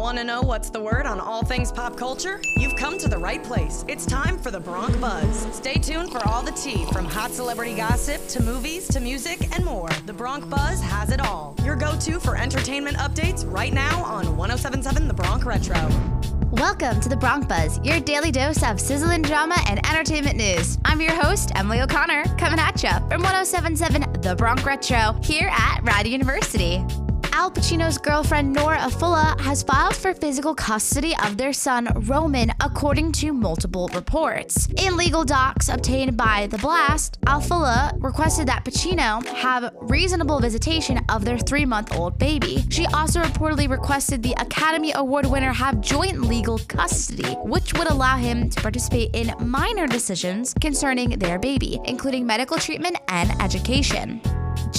Want to know what's the word on all things pop culture? You've come to the right place. It's time for the Bronc Buzz. Stay tuned for all the tea from hot celebrity gossip to movies to music and more. The Bronc Buzz has it all. Your go to for entertainment updates right now on 1077 The Bronc Retro. Welcome to the Bronc Buzz, your daily dose of sizzling drama and entertainment news. I'm your host, Emily O'Connor, coming at you from 1077 The Bronc Retro here at Rider University. Pacino's girlfriend Noor Alfallah has filed for physical custody of their son Roman, according to multiple reports. In legal docs obtained by The Blast, Afula requested that Pacino have reasonable visitation of their three month old baby. She also reportedly requested the Academy Award winner have joint legal custody, which would allow him to participate in minor decisions concerning their baby, including medical treatment and education.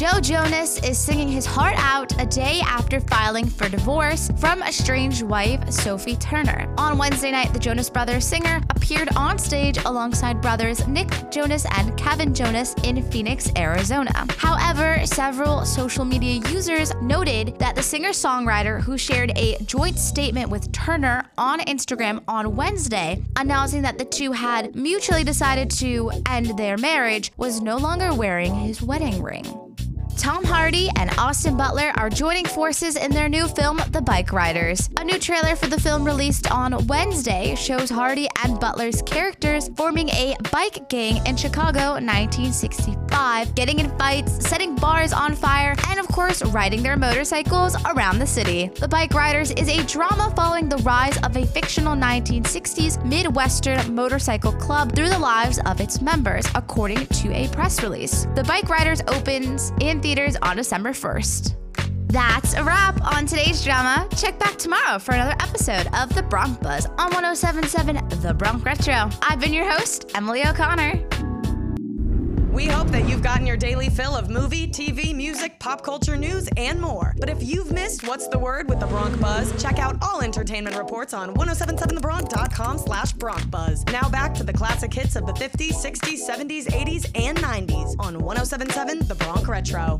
Joe Jonas is singing his heart out a day after filing for divorce from estranged wife Sophie Turner. On Wednesday night, the Jonas Brothers singer appeared on stage alongside brothers Nick Jonas and Kevin Jonas in Phoenix, Arizona. However, several social media users noted that the singer songwriter, who shared a joint statement with Turner on Instagram on Wednesday, announcing that the two had mutually decided to end their marriage, was no longer wearing his wedding ring. Tom Hardy and Austin Butler are joining forces in their new film, The Bike Riders. A new trailer for the film released on Wednesday shows Hardy and Butler's characters forming a bike gang in Chicago 1965, getting in fights, setting bars on fire, and of course, riding their motorcycles around the city. The Bike Riders is a drama following the rise of a fictional 1960s Midwestern motorcycle club through the lives of its members, according to a press release. The Bike Riders opens in theaters on December 1st. That's a wrap on today's drama. Check back tomorrow for another episode of The Bronc Buzz on 1077 The Bronc Retro. I've been your host, Emily O'Connor. We hope that you've gotten your daily fill of movie, TV, music, pop culture news, and more. If you've missed What's the Word with the Bronc Buzz, check out all entertainment reports on 1077thebronc.com slash Bronc Buzz. Now back to the classic hits of the 50s, 60s, 70s, 80s, and 90s on 1077 The Bronc Retro.